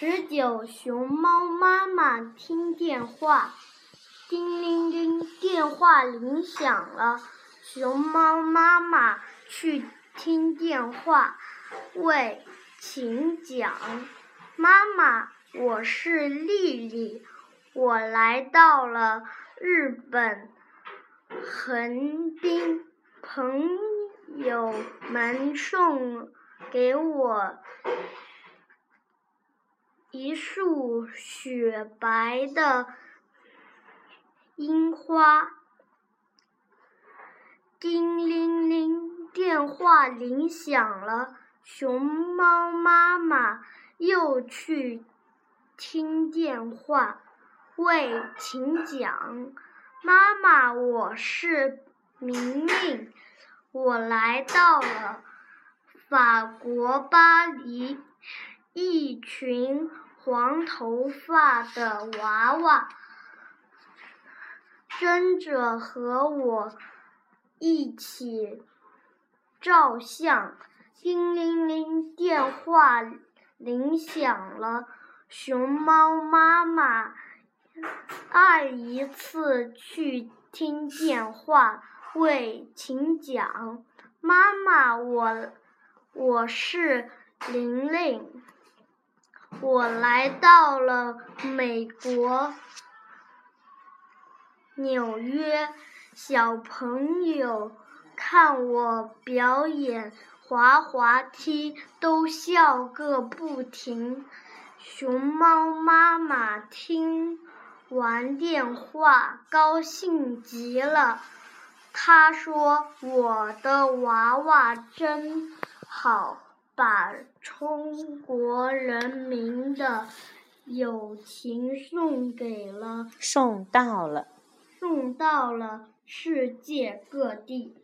十九，熊猫妈妈听电话，叮铃铃，电话铃响了。熊猫妈妈去听电话，喂，请讲。妈妈，我是丽丽，我来到了日本横滨，朋友们送给我。一束雪白的樱花，叮铃铃，电话铃响了。熊猫妈妈又去听电话，喂，请讲。妈妈，我是明明，我来到了法国巴黎。一群黄头发的娃娃争着和我一起照相。叮铃铃，电话铃响了。熊猫妈妈再一次去听电话，喂，请讲。妈妈，我我是玲玲。我来到了美国纽约，小朋友看我表演滑滑梯都笑个不停。熊猫妈妈听完电话，高兴极了。她说：“我的娃娃真好。”把中国人民的友情送给了，送到了，送到了世界各地。